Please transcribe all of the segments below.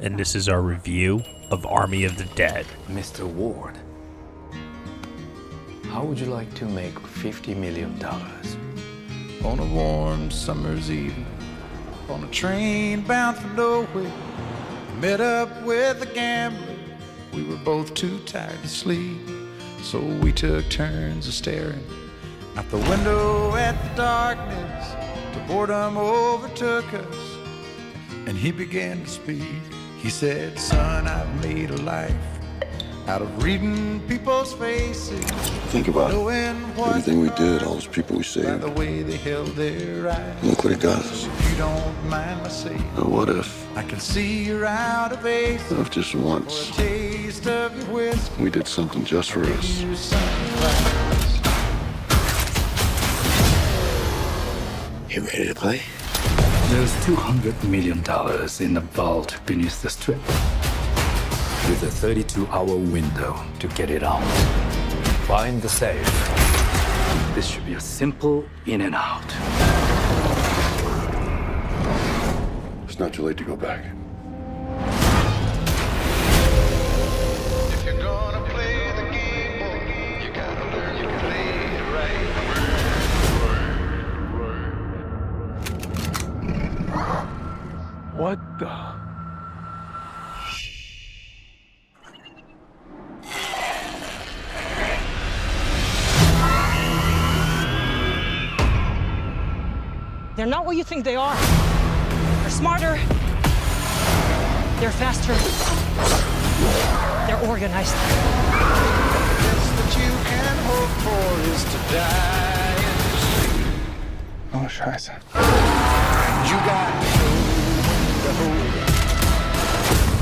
and this is our review of Army of the Dead. Mr. Ward, how would you like to make $50 million? on a warm summer's evening on a train bound for nowhere. Met up with a gambler. We were both too tired to sleep, so we took turns of staring out the window at the darkness. The boredom overtook us, and he began to speak. He said, "Son, I've made a life." Out of reading people's faces, Think about it. Everything we did, all those people we by saved. the way they held their eyes. Look what it got us. If you don't mind my saying, Now, what if, I can see you're out of ace what if just once a taste of your whiskey. we did something just for us? You ready to play? There's $200 million in the vault beneath the strip. With a 32 hour window to get it out. Find the safe. This should be a simple in and out. It's not too late to go back. What the? They're not what you think they are. They're smarter. They're faster. They're organized. Best that you can hope for is to die in your sleep. Oh, scheiße. You got to to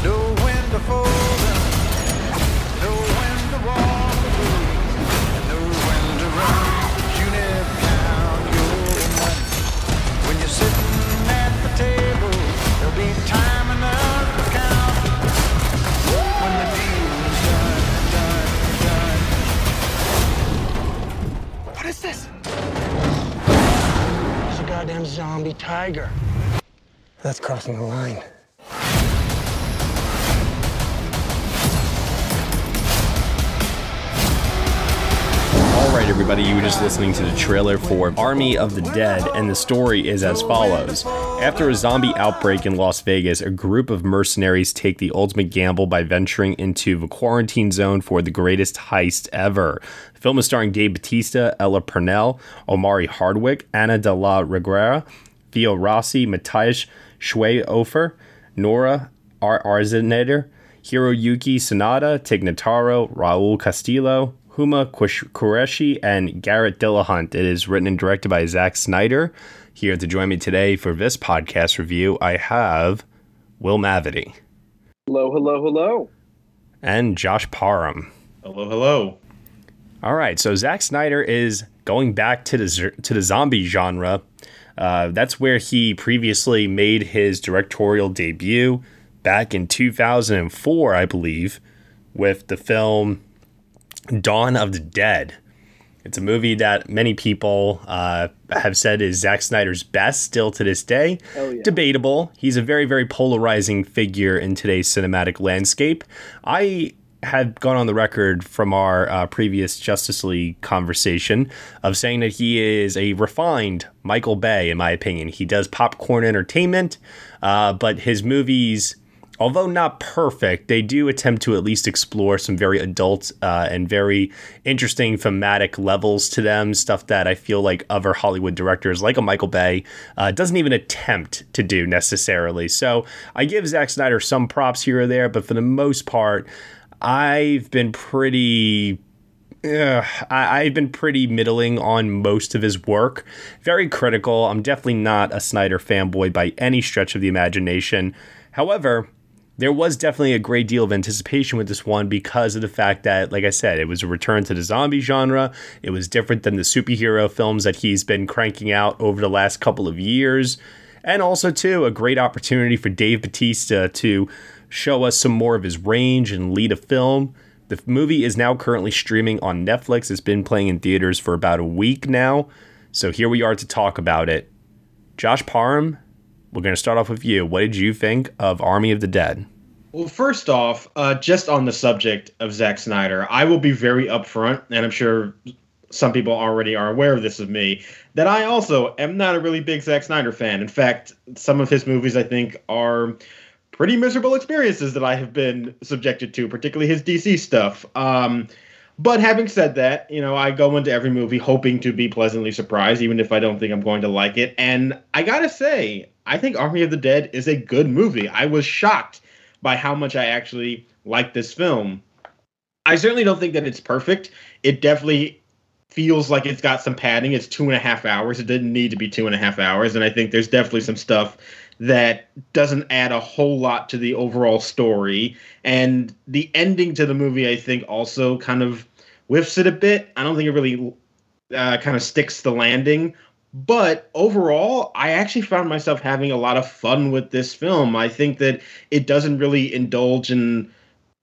know when to fold 'em, know when to walk and when to run. You never count your money when you're sitting at the table. There'll be time enough to count when the deal's done, done, done. What is this? It's a goddamn zombie tiger. That's crossing the line. All right, everybody, you were just listening to the trailer for Army of the Dead, and the story is as follows. After a zombie outbreak in Las Vegas, a group of mercenaries take the ultimate gamble by venturing into the quarantine zone for the greatest heist ever. The film is starring Dave Bautista, Ella Purnell, Omari Hardwick, Ana de la Reguera, Theo Rossi, Matthias Schweighofer, Nora Ar- Arnezeder, Hiroyuki Sanada, Tig Notaro, Raul Castillo, Huma Kush- Qureshi, and Garrett Dillahunt. It is written and directed by Zack Snyder. Here to join me today for this podcast review, I have Will Mavity Hello, hello, hello. and Josh Parham. Hello, hello. All right, so Zack Snyder is going back to the to the zombie genre. Uh, that's where he previously made his directorial debut back in 2004, I believe, with the film Dawn of the Dead. It's a movie that many people uh, have said is Zack Snyder's best still to this day. Oh, yeah. Debatable. He's a very, very polarizing figure in today's cinematic landscape. I had gone on the record from our uh, previous Justice League conversation of saying that he is a refined Michael Bay, in my opinion. He does popcorn entertainment, uh, but his movies although not perfect, they do attempt to at least explore some very adult uh, and very interesting thematic levels to them. Stuff that I feel like other Hollywood directors, like a Michael Bay, uh, doesn't even attempt to do necessarily. So I give Zack Snyder some props here or there, but for the most part, I've been pretty Yeah, I, I've been pretty middling on most of his work. Very critical. I'm definitely not a Snyder fanboy by any stretch of the imagination. However, there was definitely a great deal of anticipation with this one because of the fact that, like I said, it was a return to the zombie genre. It was different than the superhero films that he's been cranking out over the last couple of years. And also, too, a great opportunity for Dave Bautista to show us some more of his range and lead a film. The movie is now currently streaming on Netflix. It's been playing in theaters for about a week now. So here we are to talk about it. Josh Parham, we're going to start off with you. What did you think of Army of the Dead? Well, first off, uh, just on the subject of Zack Snyder, I will be very upfront, and I'm sure some people already are aware of this of me, that I also am not a really big Zack Snyder fan. In fact, some of his movies I think are pretty miserable experiences that I have been subjected to, particularly his DC stuff. Um, but having said that, you know, I go into every movie hoping to be pleasantly surprised, even if I don't think I'm going to like it. And I gotta say, I think Army of the Dead is a good movie. I was shocked by how much I actually like this film. I certainly don't think that it's perfect. It definitely feels like it's got some padding. It's two and a half hours. It didn't need to be two and a half hours. And I think there's definitely some stuff that doesn't add a whole lot to the overall story. And the ending to the movie, I think, also kind of whiffs it a bit. I don't think it really uh, kind of sticks the landing. But overall, I actually found myself having a lot of fun with this film. I think that it doesn't really indulge in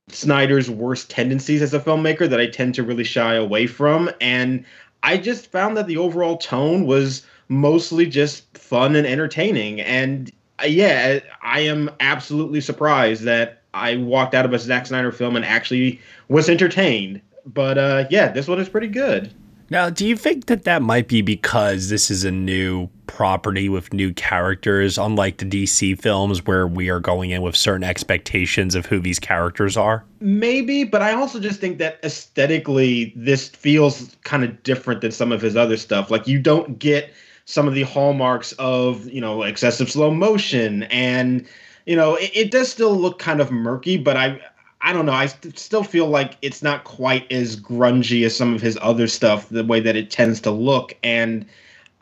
Snyder's worst tendencies as a filmmaker that I tend to really shy away from. And I just found that the overall tone was mostly just fun and entertaining. And yeah, I am absolutely surprised that I walked out of a Zack Snyder film and actually was entertained. But uh, yeah, this one is pretty good. Now, do you think that that might be because this is a new property with new characters, unlike the DC films where we are going in with certain expectations of who these characters are? Maybe, but I also just think that aesthetically, this feels kind of different than some of his other stuff. Like, you don't get some of the hallmarks of you know excessive slow motion. And you know it, it does still look kind of murky but i i don't know. I st- still feel like it's not quite as grungy as some of his other stuff the way that it tends to look. And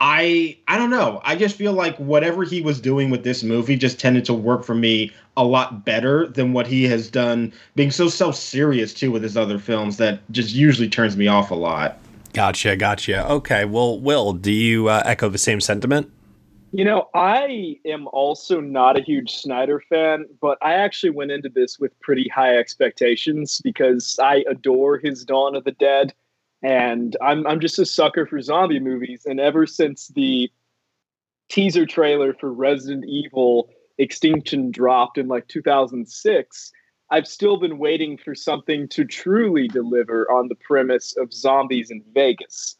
i i don't know. I just feel like whatever he was doing with this movie just tended to work for me a lot better than what he has done being so self-serious too with his other films that just usually turns me off a lot Gotcha, gotcha. Okay, well, Will, do you uh, echo the same sentiment? You know, I am also not a huge Snyder fan, but I actually went into this with pretty high expectations because I adore his Dawn of the Dead, and I'm I'm just a sucker for zombie movies. And ever since the teaser trailer for Resident Evil Extinction dropped in like 2006, I've still been waiting for something to truly deliver on the premise of zombies in Vegas.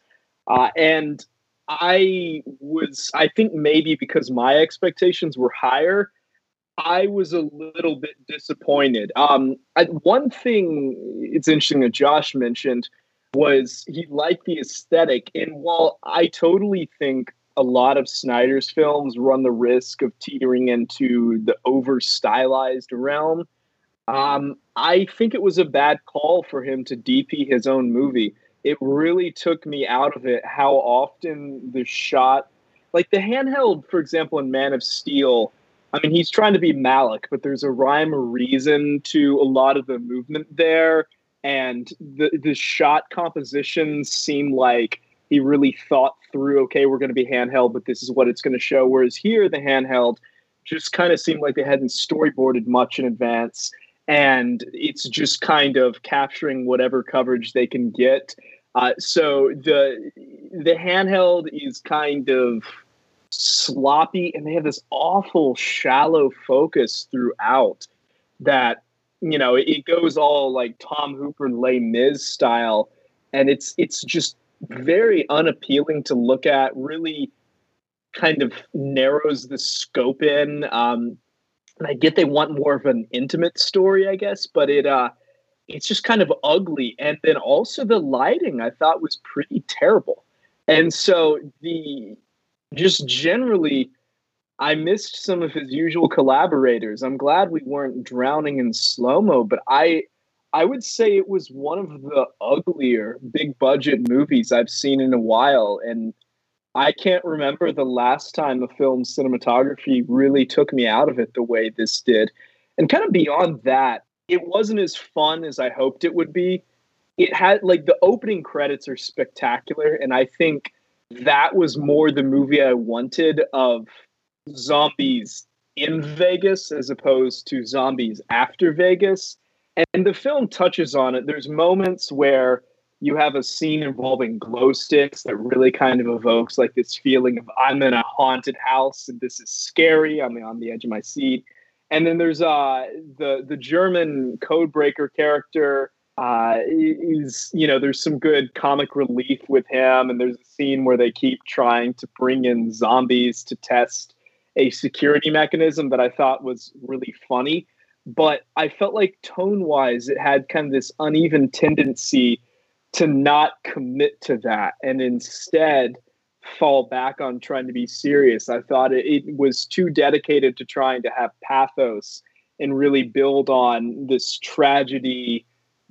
Uh, and I was, I think maybe because my expectations were higher, I was a little bit disappointed. Um, I, one thing it's interesting that Josh mentioned was he liked the aesthetic. And while I totally think a lot of Snyder's films run the risk of teetering into the over stylized realm, um, I think it was a bad call for him to DP his own movie. It really took me out of it how often the shot, like the handheld, for example, in Man of Steel, I mean, he's trying to be Malick, but there's a rhyme or reason to a lot of the movement there. And the, the shot compositions seem like he really thought through, okay, we're going to be handheld, but this is what it's going to show. Whereas here, the handheld just kind of seemed like they hadn't storyboarded much in advance and it's just kind of capturing whatever coverage they can get. Uh, so the the handheld is kind of sloppy, and they have this awful shallow focus throughout. That you know it goes all like Tom Hooper and Les Mis style, and it's it's just very unappealing to look at. Really, kind of narrows the scope in. Um, and I get they want more of an intimate story, I guess, but it uh it's just kind of ugly. And then also the lighting I thought was pretty terrible. And so the just generally I missed some of his usual collaborators. I'm glad we weren't drowning in slow-mo, but I I would say it was one of the uglier big budget movies I've seen in a while. And I can't remember the last time a film's cinematography really took me out of it the way this did. And kind of beyond that, it wasn't as fun as I hoped it would be. It had like the opening credits are spectacular, and I think that was more the movie I wanted of zombies in Vegas as opposed to zombies after Vegas. And the film touches on it. There's moments where you have a scene involving glow sticks that really kind of evokes like this feeling of I'm in a haunted house and this is scary. I'm on the edge of my seat. And then there's uh the the German code breaker character uh is you know there's some good comic relief with him and there's a scene where they keep trying to bring in zombies to test a security mechanism that I thought was really funny but I felt like tone wise it had kind of this uneven tendency to not commit to that and instead fall back on trying to be serious. I thought it, it was too dedicated to trying to have pathos and really build on this tragedy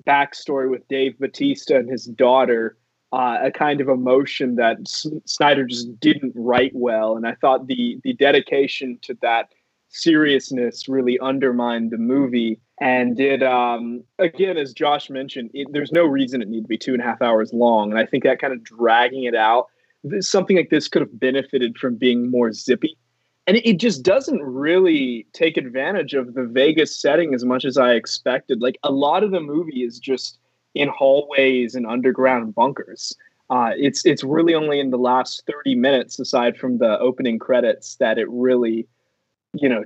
backstory with Dave Bautista and his daughter, uh, a kind of emotion that S- Snyder just didn't write well. And I thought the the dedication to that seriousness really undermined the movie and did um, again as josh mentioned it, there's no reason it needed to be two and a half hours long. And i think that kind of dragging it out something like this could have benefited from being more zippy. And it just doesn't really take advantage of the vegas setting as much as i expected. Like a lot of the movie is just in hallways and underground bunkers. Uh, it's it's really only in the last 30 minutes aside from the opening credits that it really you know,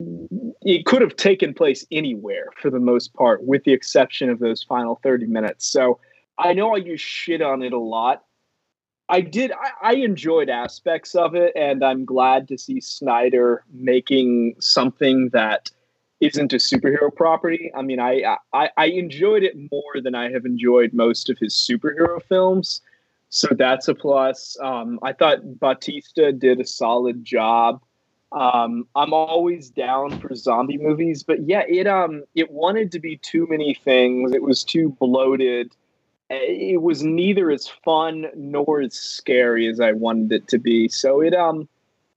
it could have taken place anywhere for the most part, with the exception of those final 30 minutes. So I know I use shit on it a lot. I did, I, I enjoyed aspects of it, and I'm glad to see Snyder making something that isn't a superhero property. I mean, I, I, I enjoyed it more than I have enjoyed most of his superhero films. So that's a plus. Um, I thought Bautista did a solid job. Um, I'm always down for zombie movies, but yeah, it um it wanted to be too many things. It was too bloated. It was neither as fun nor as scary as I wanted it to be. So it um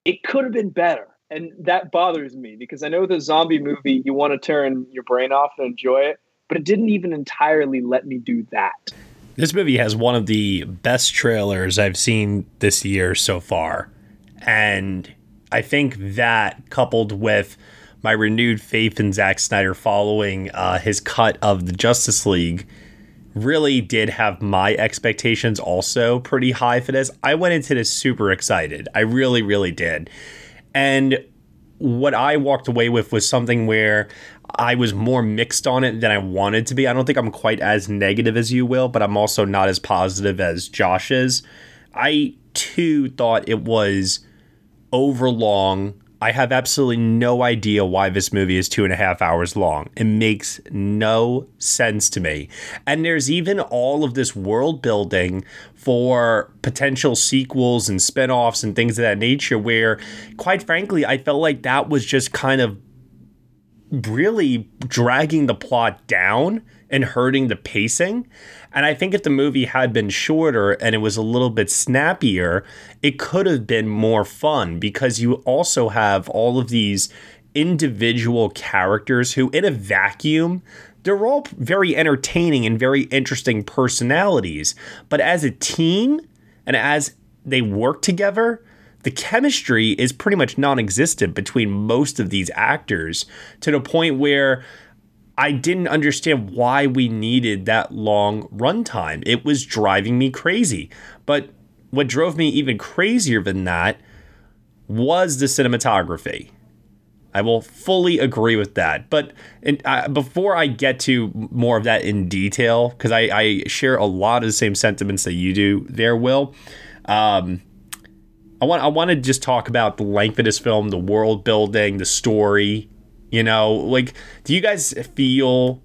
it could have been better. And that bothers me because I know the zombie movie you want to turn your brain off and enjoy it, but it didn't even entirely let me do that. This movie has one of the best trailers I've seen this year so far. And I think that coupled with my renewed faith in Zack Snyder following uh, his cut of the Justice League really did have my expectations also pretty high for this. I went into this super excited. I really, really did. And what I walked away with was something where I was more mixed on it than I wanted to be. I don't think I'm quite as negative as you will, but I'm also not as positive as Josh is. I too thought it was overlong. I have absolutely no idea why this movie is two and a half hours long. It makes no sense to me. And there's even all of this world building for potential sequels and spin-offs and things of that nature where quite frankly I felt like that was just kind of really dragging the plot down and hurting the pacing. And I think if the movie had been shorter and it was a little bit snappier, it could have been more fun because you also have all of these individual characters who, in a vacuum, they're all very entertaining and very interesting personalities. But as a team and as they work together, the chemistry is pretty much non existent between most of these actors to the point where I didn't understand why we needed that long runtime. It was driving me crazy. But what drove me even crazier than that was the cinematography. I will fully agree with that. But in, uh, before I get to more of that in detail, because I, I, share a lot of the same sentiments that you do there, Will. Um, I want I want to just talk about the length of this film, the world building, the story, you know, like, do you guys feel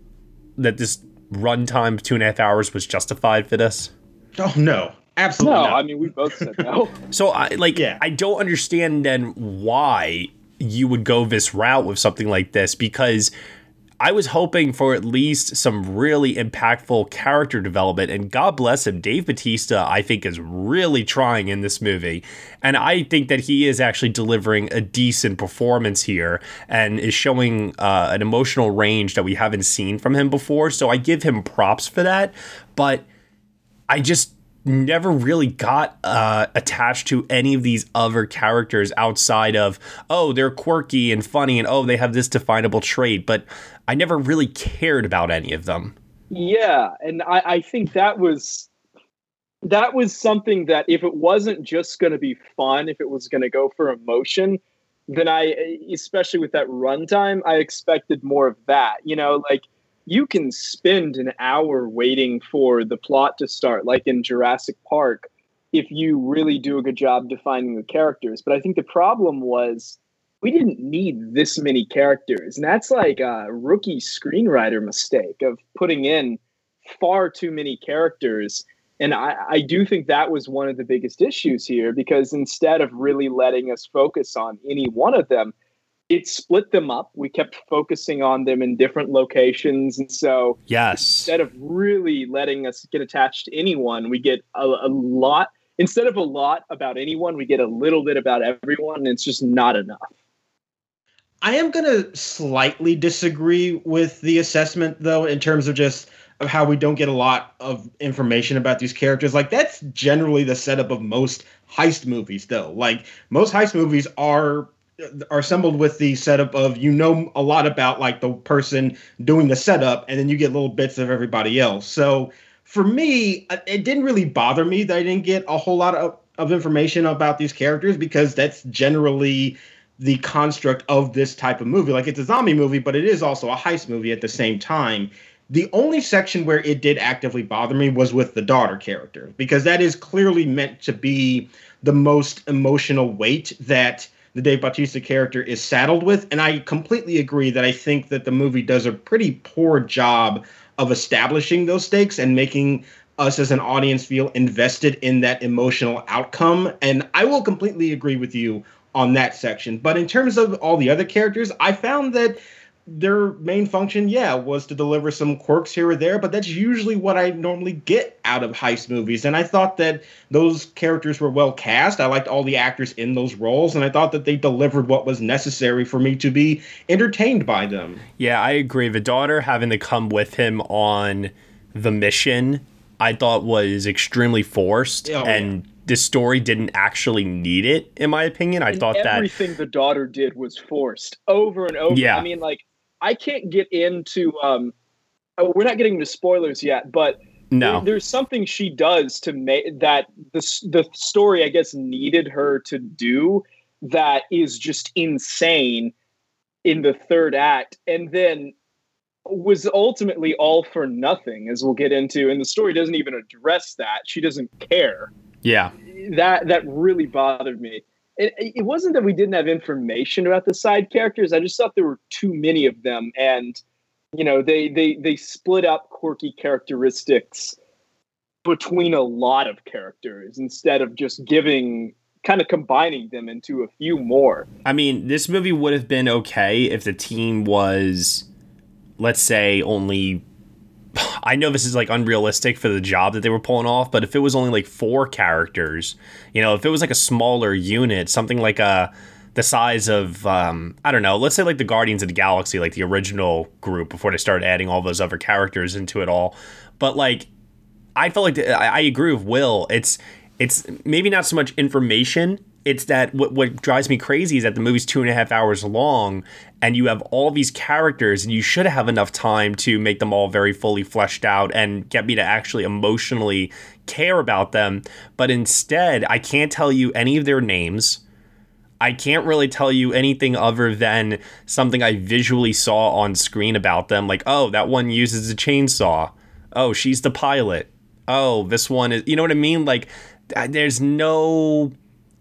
that this runtime of two and a half hours was justified for this? Oh no, absolutely. No, not. I mean we both said no. So I like, Yeah. I don't understand then why you would go this route with something like this because I was hoping for at least some really impactful character development, and God bless him, Dave Bautista, I think, is really trying in this movie. And I think that he is actually delivering a decent performance here and is showing uh, an emotional range that we haven't seen from him before. So I give him props for that. But I just never really got uh, attached to any of these other characters outside of oh they're quirky and funny and oh they have this definable trait but i never really cared about any of them Yeah, and I, I think that was that was something that if it wasn't just going to be fun, if it was going to go for emotion, then I, especially with that runtime, I expected more of that. You know, like you can spend an hour waiting for the plot to start, like in Jurassic Park, if you really do a good job defining the characters. But I think the problem was we didn't need this many characters. And that's like a rookie screenwriter mistake of putting in far too many characters. And I, I do think that was one of the biggest issues here because instead of really letting us focus on any one of them, it split them up. We kept focusing on them in different locations. And so yes instead of really letting us get attached to anyone, we get a, a lot. Instead of a lot about anyone, we get a little bit about everyone, and it's just not enough. I am going to slightly disagree with the assessment, though, in terms of just of how we don't get a lot of information about these characters. Like that's generally the setup of most heist movies, though. Like most heist movies are are assembled with the setup of you know a lot about like the person doing the setup, and then you get little bits of everybody else. So for me, uh, it didn't really bother me that I didn't get a whole lot of, of information about these characters because that's generally the construct of this type of movie. Like it's a zombie movie, but it is also a heist movie at the same time. The only section where it did actively bother me was with the daughter character, because that is clearly meant to be the most emotional weight that the Dave Bautista character is saddled with. And I completely agree that I think that the movie does a pretty poor job of establishing those stakes and making us as an audience feel invested in that emotional outcome. And I will completely agree with you on that section. But in terms of all the other characters, I found that their main function, yeah, was to deliver some quirks here or there, but that's usually what I normally get out of heist movies. And I thought that those characters were well cast. I liked all the actors in those roles, and I thought that they delivered what was necessary for me to be entertained by them. Yeah, I agree. The daughter having to come with him on the mission, I thought was extremely forced Oh, and the story didn't actually need it in my opinion. I And thought that everything the daughter did was forced over and over. Yeah. I mean, like I can't get into. um oh, We're not getting into spoilers yet, but No. there- there's something she does to make that the the story, I guess, needed her to do that is just insane in the third act, and then was ultimately all for nothing, as we'll get into. And the story doesn't even address that. She doesn't care yeah. that that really bothered me. It, it wasn't that we didn't have information about the side characters. I just thought there were too many of them, and you know they they they split up quirky characteristics between a lot of characters instead of just giving kind of combining them into a few more. I mean, this movie would have been okay if the team was, let's say, only. I know this is like unrealistic for the job that they were pulling off, but if it was only like four characters, you know, if it was like a smaller unit, something like a the size of um, I don't know, let's say like the Guardians of the Galaxy, like the original group before they started adding all those other characters into it all. But like, I felt like the, I, I agree with Will. It's it's maybe not so much information. It's that what what drives me crazy is that the movie's two and a half hours long, and you have all these characters, and you should have enough time to make them all very fully fleshed out and get me to actually emotionally care about them. But instead, I can't tell you any of their names. I can't really tell you anything other than something I visually saw on screen about them. Like, oh, that one uses a chainsaw. Oh, she's the pilot. Oh, this one is, you know what I mean? Like, there's no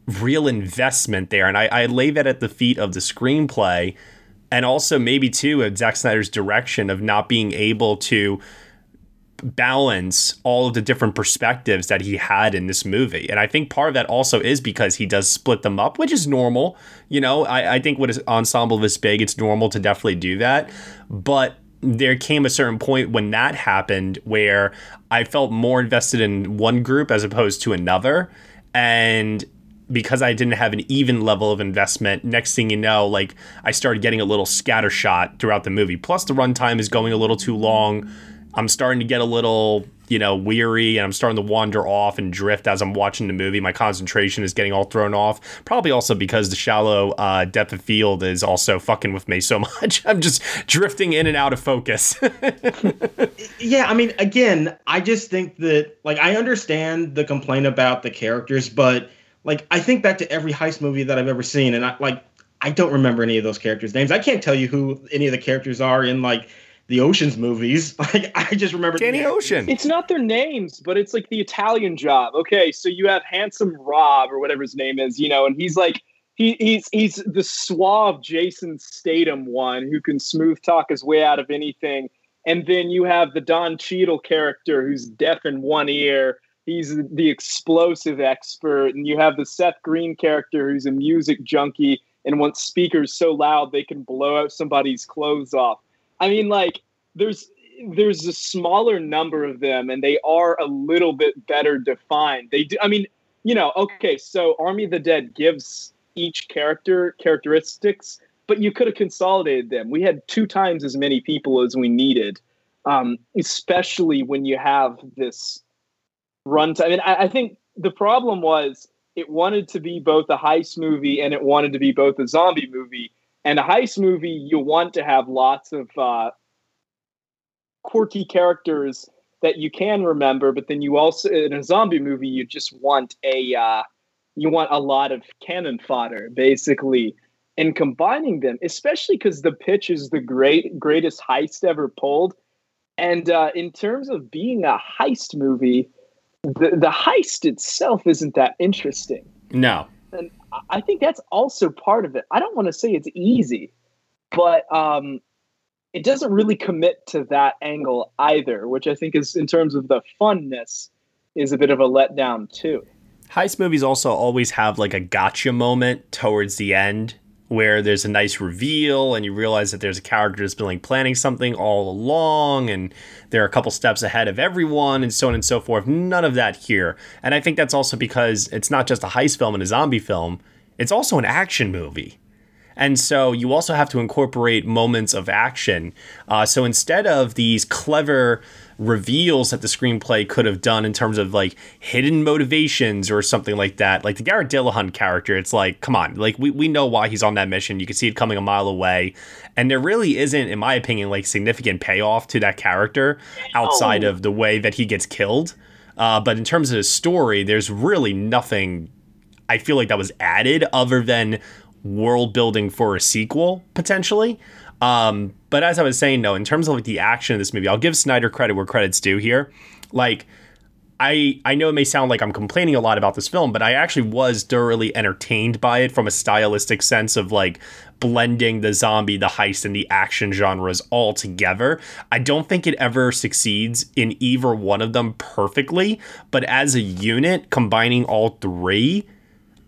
real investment there. And I, I lay that at the feet of the screenplay and also maybe too of Zack Snyder's direction of not being able to balance all of the different perspectives that he had in this movie. And I think part of that also is because he does split them up, which is normal. You know, I, I think with an ensemble this big, it's normal to definitely do that. But there came a certain point when that happened where I felt more invested in one group as opposed to another. And because I didn't have an even level of investment, next thing you know, like I started getting a little scattershot throughout the movie. Plus, the runtime is going a little too long. I'm starting to get a little, you know, weary and I'm starting to wander off and drift as I'm watching the movie. My concentration is getting all thrown off. Probably also because the shallow uh, depth of field is also fucking with me so much. I'm just drifting in and out of focus. yeah, I mean, again, I just think that, like, I understand the complaint about the characters, but, like, I think back to every heist movie that I've ever seen, and I, like, I don't remember any of those characters' names. I can't tell you who any of the characters are in, like, the Ocean's movies. Like I just remember Danny Ocean. It's not their names, but it's like the Italian job. Okay, so you have handsome Rob or whatever his name is, you know, and he's like he he's he's the suave Jason Statham one who can smooth talk his way out of anything. And then you have the Don Cheadle character who's deaf in one ear. He's the explosive expert, and you have the Seth Green character who's a music junkie and wants speakers so loud they can blow out somebody's clothes off. I mean, like there's there's a smaller number of them, and they are a little bit better defined. They do. I mean, you know, okay, so Army of the Dead gives each character characteristics, but you could have consolidated them. We had two times as many people as we needed, um, especially when you have this runtime. I mean, I, I think the problem was it wanted to be both a heist movie and it wanted to be both a zombie movie. And a heist movie, you want to have lots of uh, quirky characters that you can remember, but then you also in a zombie movie, you just want a uh, you want a lot of cannon fodder, basically. And combining them, especially because the pitch is the great greatest heist ever pulled, and uh, in terms of being a heist movie, the the heist itself isn't that interesting. No, and I think that's also part of it. I don't want to say it's easy, but um, it doesn't really commit to that angle either, which I think is, in terms of the funness, is a bit of a letdown too. Heist movies also always have like a gotcha moment towards the end where there's a nice reveal and you realize that there's a character that's been like planning something all along and they're a couple steps ahead of everyone and so on and so forth. None of that here. And I think that's also because it's not just a heist film and a zombie film, it's also an action movie. And so you also have to incorporate moments of action. Uh, so instead of these clever reveals that the screenplay could have done in terms of like hidden motivations or something like that, like the Garrett Dillahunt character, it's like, come on, like we, we know why he's on that mission. You can see it coming a mile away. And there really isn't, in my opinion, like significant payoff to that character outside Oh. of the way that he gets killed. Uh, but in terms of the story, there's really nothing I feel like that was added other than world building for a sequel potentially. Um, but as I was saying, though, in terms of like the action of this movie, I'll give Snyder credit where credit's due here. Like, I I know it may sound like I'm complaining a lot about this film, but I actually was thoroughly entertained by it from a stylistic sense of like blending the zombie, the heist, and the action genres all together. I don't think it ever succeeds in either one of them perfectly, but as a unit, combining all three,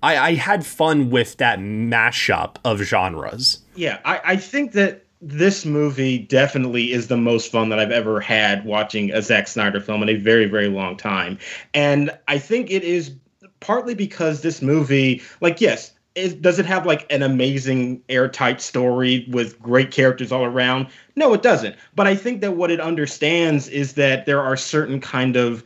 I, I had fun with that mashup of genres. Yeah, I, I think that this movie definitely is the most fun that I've ever had watching a Zack Snyder film in a very, very long time. And I think it is partly because this movie, like, yes, it, does it have like an amazing airtight story with great characters all around? No, it doesn't. But I think that what it understands is that there are certain kind of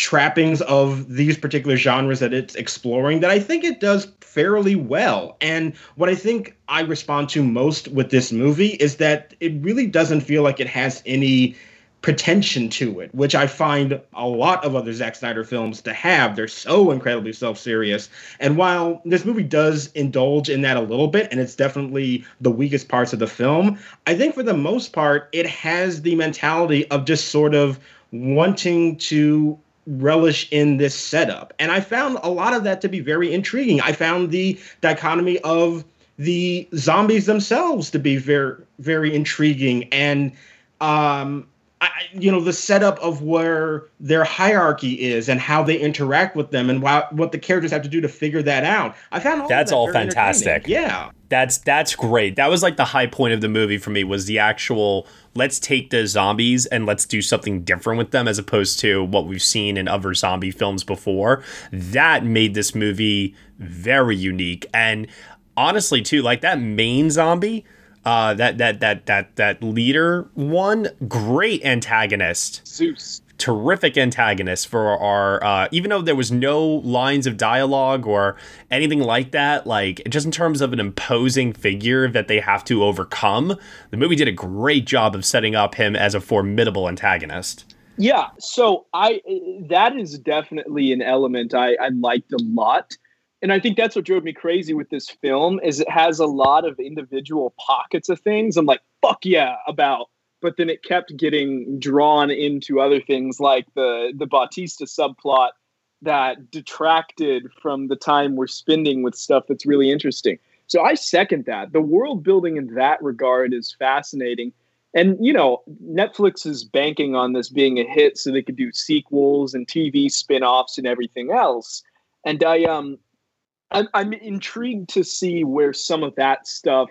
trappings of these particular genres that it's exploring that I think it does fairly well. And what I think I respond to most with this movie is that it really doesn't feel like it has any pretension to it, which I find a lot of other Zack Snyder films to have. They're so incredibly self serious. And while this movie does indulge in that a little bit, and it's definitely the weakest parts of the film, I think for the most part, it has the mentality of just sort of wanting to relish in this setup. And I found a lot of that to be very intriguing. I found the dichotomy of the zombies themselves to be very, very intriguing. And um, I, you know the setup of where their hierarchy is and how they interact with them and why, what the characters have to do to figure that out. I found all That's that all fantastic. Yeah. That's that's great. That was like the high point of the movie for me was the actual let's take the zombies and let's do something different with them as opposed to what we've seen in other zombie films before. That made this movie very unique and honestly too like that main zombie uh that that that that that leader one great antagonist Zeus. terrific antagonist for our uh, even though there was no lines of dialogue or anything like that like just in terms of an imposing figure that they have to overcome the movie did a great job of setting up him as a formidable antagonist Yeah, so I that is definitely an element I, I liked a lot. And I think that's what drove me crazy with this film is it has a lot of individual pockets of things I'm like, fuck yeah, about. But then it kept getting drawn into other things like the the Bautista subplot that detracted from the time we're spending with stuff that's really interesting. So I second that. The world building in that regard is fascinating. And you know, Netflix is banking on this being a hit so they could do sequels and TV spin-offs and everything else. And I um I'm, intrigued to see where some of that stuff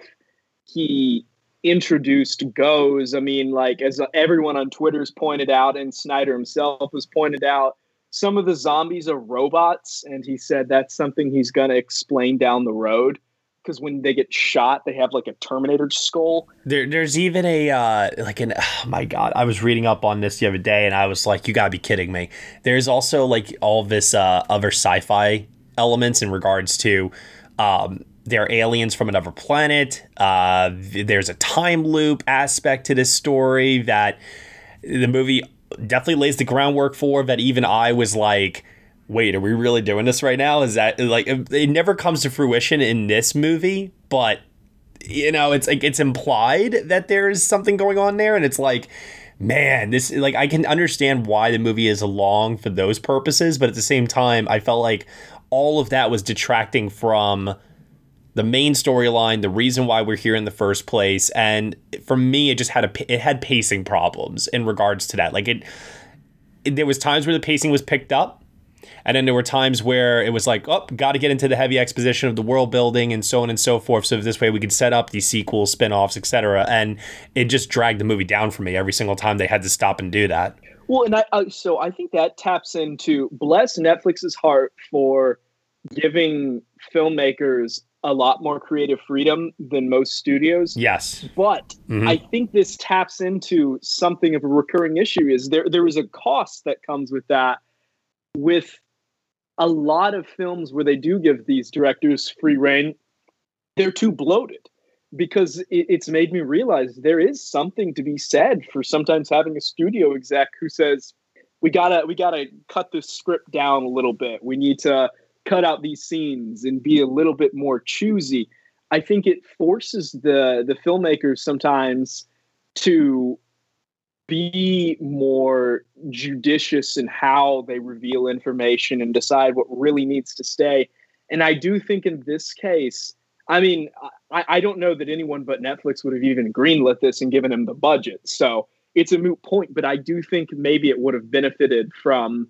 he introduced goes. I mean, like as everyone on Twitter's pointed out, and Snyder himself has pointed out, some of the zombies are robots, and he said that's something he's going to explain down the road. Because when they get shot, they have like a Terminator skull. there, there's even a uh, like an oh my god i was reading up on this the other day and i was like you gotta be kidding me there's also like all this uh, other sci-fi elements in regards to um, they're aliens from another planet. Uh, there's a time loop aspect to this story that the movie definitely lays the groundwork for that even i was like wait are we really doing this right now? Is that like it never comes to fruition in this movie but you know it's like it's implied that there's something going on there and it's like man this like i can understand why the movie is long for those purposes but at the same time i felt like all of that was detracting from the main storyline the reason why we're here in the first place and for me it just had a it had pacing problems in regards to that like it, it there was times where the pacing was picked up and then there were times where it was like, oh, got to get into the heavy exposition of the world building and so on and so forth. So this way we could set up these sequels, spin-offs, etc. And it just dragged the movie down for me every single time they had to stop and do that. Well, and I uh, so I think that taps into bless Netflix's heart for giving filmmakers a lot more creative freedom than most studios. Yes. But Mhm. I think this taps into something of a recurring issue is there there is a cost that comes with that with a lot of films where they do give these directors free reign they're too bloated because it, it's made me realize there is something to be said for sometimes having a studio exec who says we gotta we gotta cut this script down a little bit. We need to cut out these scenes and be a little bit more choosy. I think it forces the the filmmakers sometimes to be more judicious in how they reveal information and decide what really needs to stay. And i do think in this case I mean, I, I don't know that anyone but Netflix would have even greenlit this and given him the budget. So it's a moot point, but I do think maybe it would have benefited from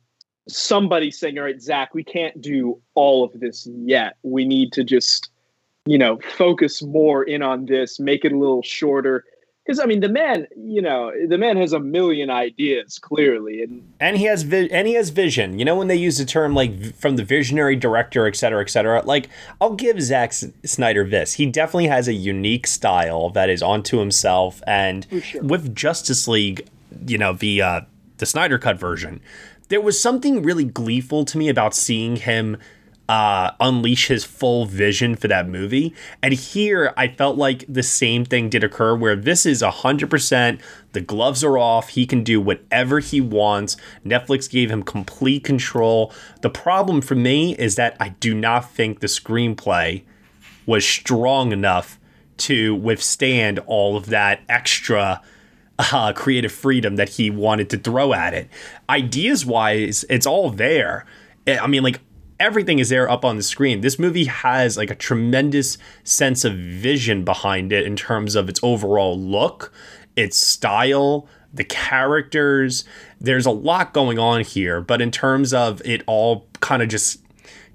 somebody saying, all right, Zack, we can't do all of this yet. We need to just, you know, focus more in on this, make it a little shorter. Because I mean, the man, you know, the man has a million ideas clearly, and And he has vi- and he has vision. You know when they use the term like from the visionary director, et cetera, et cetera. Like I'll give Zack Snyder this. He definitely has a unique style that is onto himself. And with Justice League, you know the uh, the Snyder cut version, there was something really gleeful to me about seeing him uh, unleash his full vision for that movie. And here, I felt like the same thing did occur where this is 100%, the gloves are off, he can do whatever he wants. Netflix gave him complete control. The problem for me is that I do not think the screenplay was strong enough to withstand all of that extra uh, creative freedom that he wanted to throw at it. Ideas wise, it's all there. I mean, like, everything is there up on the screen. This movie has like a tremendous sense of vision behind it in terms of its overall look, its style, the characters. There's a lot going on here, but in terms of it all kind of just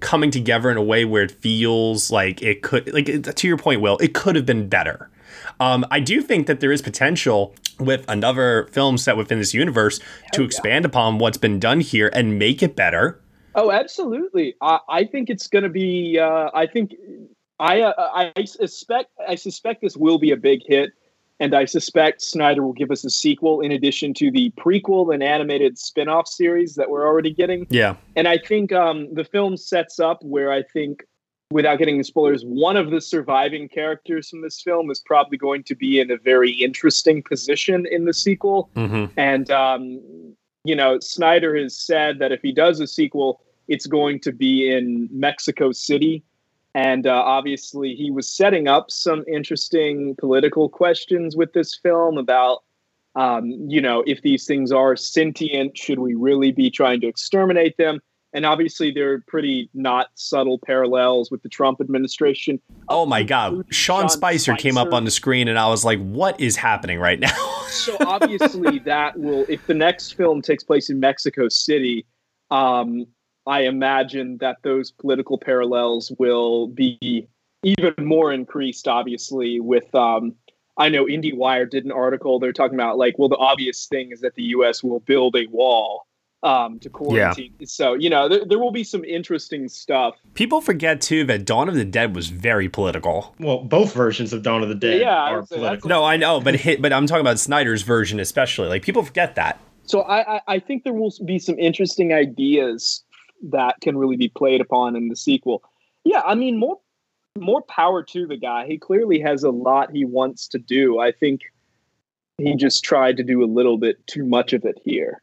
coming together in a way where it feels like it could, like to your point, Will, it could have been better. Um, I do think that there is potential with another film set within this universe to expand upon what's been done here and make it better. Oh, absolutely. I, I think it's going to be. Uh, I think I, uh, I suspect. I suspect this will be a big hit, and I suspect Snyder will give us a sequel in addition to the prequel and animated spin-off series that we're already getting. Yeah, and I think um, the film sets up where I think, without getting the spoilers, one of the surviving characters from this film is probably going to be in a very interesting position in the sequel, mm-hmm. and. Um, you know, Snyder has said that if he does a sequel, it's going to be in Mexico City. And uh, obviously, he was setting up some interesting political questions with this film about, um, you know, if these things are sentient, should we really be trying to exterminate them? And obviously, there are pretty not subtle parallels with the Trump administration. Oh my God. Sean, Sean Spicer, Spicer, came up on the screen, and I was like, what is happening right now? so, obviously, that will, if the next film takes place in Mexico City, um, I imagine that those political parallels will be even more increased, obviously, with. Um, I know IndieWire did an article. They're talking about, like, well, the obvious thing is that the U.S. will build a wall um, to quarantine. Yeah. So, you know, there, there will be some interesting stuff. People forget, too, that Dawn of the Dead was very political. Well, both versions of Dawn of the Dead yeah, are political. No, I know, but hit, but I'm talking about Snyder's version especially. Like, people forget that. So I, I, I think there will be some interesting ideas that can really be played upon in the sequel. Yeah, I mean, more more power to the guy. He clearly has a lot he wants to do. I think he just tried to do a little bit too much of it here.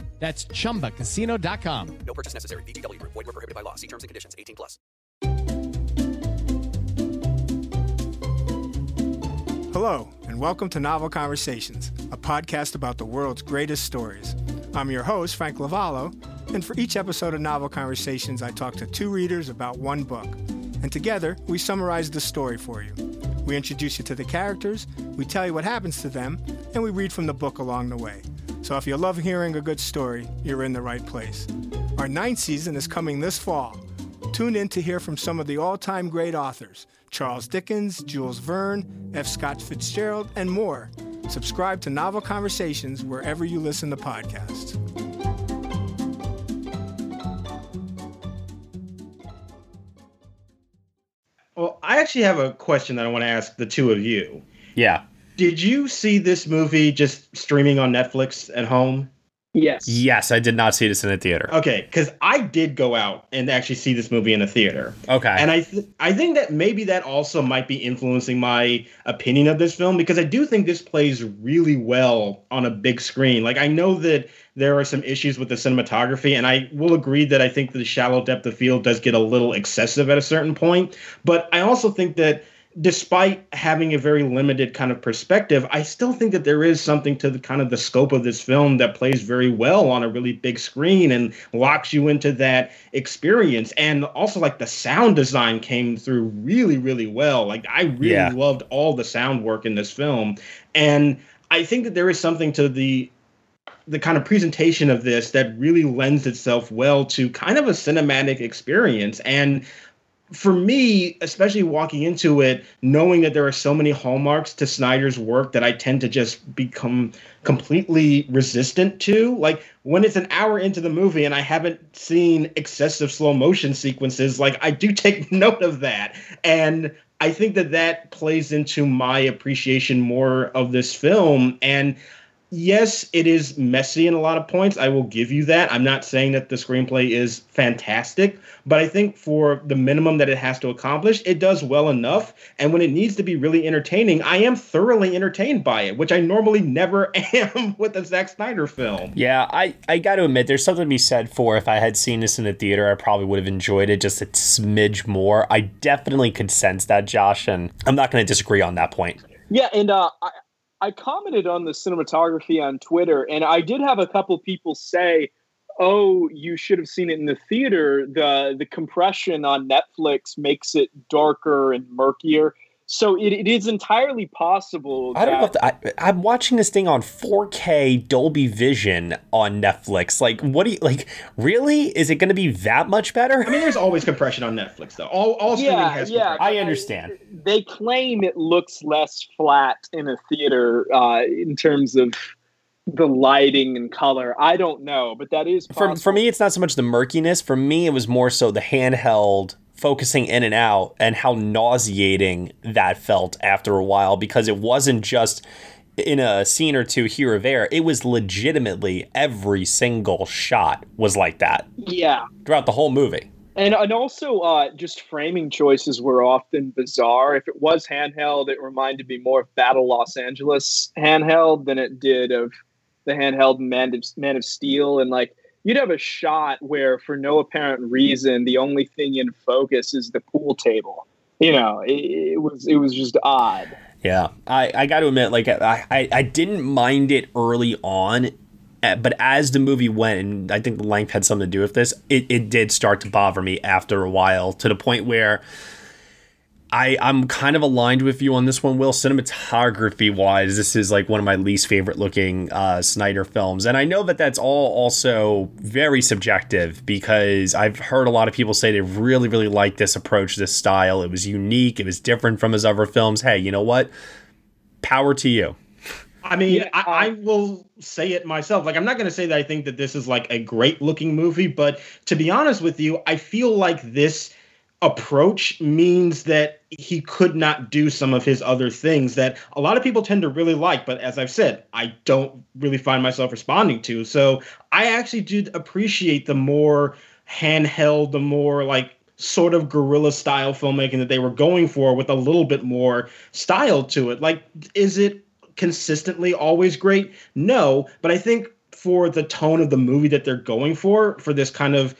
That's ChumbaCasino.com. No purchase necessary. VGW. Void were prohibited by law. See terms and conditions. 18 plus. Hello, and welcome to Novel Conversations, a podcast about the world's greatest stories. I'm your host, Frank Lavallo, and for each episode of Novel Conversations, I talk to two readers about one book. And together, we summarize the story for you. We introduce you to the characters, we tell you what happens to them, and we read from the book along the way. So if you love hearing a good story, you're in the right place. Our ninth season is coming this fall. Tune in to hear from some of the all time great authors Charles Dickens, Jules Verne, F. Scott Fitzgerald, and more. Subscribe to Novel Conversations wherever you listen to podcasts. Well, I actually have a question that I want to ask the two of you. Yeah. Did you see this movie just streaming on Netflix at home? Yes. Yes, I did not see this in a theater. Okay, because I did go out and actually see this movie in a theater. Okay. And I th- I think that maybe that also might be influencing my opinion of this film because I do think this plays really well on a big screen. Like I know that there are some issues with the cinematography, and I will agree that I think the shallow depth of field does get a little excessive at a certain point. But I also think that despite having a very limited kind of perspective, I still think that there is something to the kind of the scope of this film that plays very well on a really big screen and locks you into that experience. And also like the sound design came through really, really well. Like I really yeah. loved all the sound work in this film. And I think that there is something to the the kind of presentation of this that really lends itself well to kind of a cinematic experience and for me, especially walking into it, knowing that there are so many hallmarks to Snyder's work that I tend to just become completely resistant to. Like when it's an hour into the movie and I haven't seen excessive slow motion sequences, like I do take note of that. And I think that that plays into my appreciation more of this film. And yes, it is messy in a lot of points. I will give you that. I'm not saying that the screenplay is fantastic, but I think for the minimum that it has to accomplish, it does well enough. And when it needs to be really entertaining, I am thoroughly entertained by it, which I normally never am with a Zack Snyder film. Yeah, I, I got to admit, there's something to be said for if I had seen this in the theater, I probably would have enjoyed it just a smidge more. I definitely could sense that, Josh, and I'm not going to disagree on that point. Yeah, and uh, I, I commented on the cinematography on Twitter, and I did have a couple people say, "Oh, you should have seen it in the theater. the The compression on Netflix makes it darker and murkier." So it, it is entirely possible. I don't know if the, I, I'm watching this thing on 4K Dolby Vision on Netflix. Like, what do you like? Really? Is it going to be that much better? I mean, there's always compression on Netflix, though. All all streaming yeah, has. Yeah, I understand. They claim it looks less flat in a theater uh, in terms of the lighting and color. I don't know, but that is for for me. It's not so much the murkiness. For me, it was more so the handheld focusing in and out and how nauseating that felt after a while because it wasn't just in a scene or two here or there. It was legitimately every single shot was like that. Yeah. Throughout the whole movie. And, and also, uh, just framing choices were often bizarre. If it was handheld, it reminded me more of Battle Los Angeles handheld than it did of the handheld Man of, Man of Steel. And like, you'd have a shot where for no apparent reason the only thing in focus is the pool table. You know it, it was it was just odd. Yeah. I i got to admit like I, I i didn't mind it early on eh, but as the movie went and i think the length had something to do with this it, it did start to bother me after a while to the point where I, I'm kind of aligned with you on this one, Will. Cinematography wise, this is like one of my least favorite looking uh, Snyder films. And I know that that's all also very subjective because I've heard a lot of people say they really, really like this approach, this style. It was unique, it was different from his other films. Hey, you know what? Power to you. I mean, yeah, I, I, will say it myself. Like, I'm not going to say that I think that this is like a great looking movie, but to be honest with you, I feel like this approach means that he could not do some of his other things that a lot of people tend to really like but as i've said i don't really find myself responding to. So i actually do appreciate the more handheld the more like sort of guerrilla style filmmaking that they were going for with a little bit more style to it. Like is it consistently always great? No but i think for the tone of the movie that they're going for for this kind of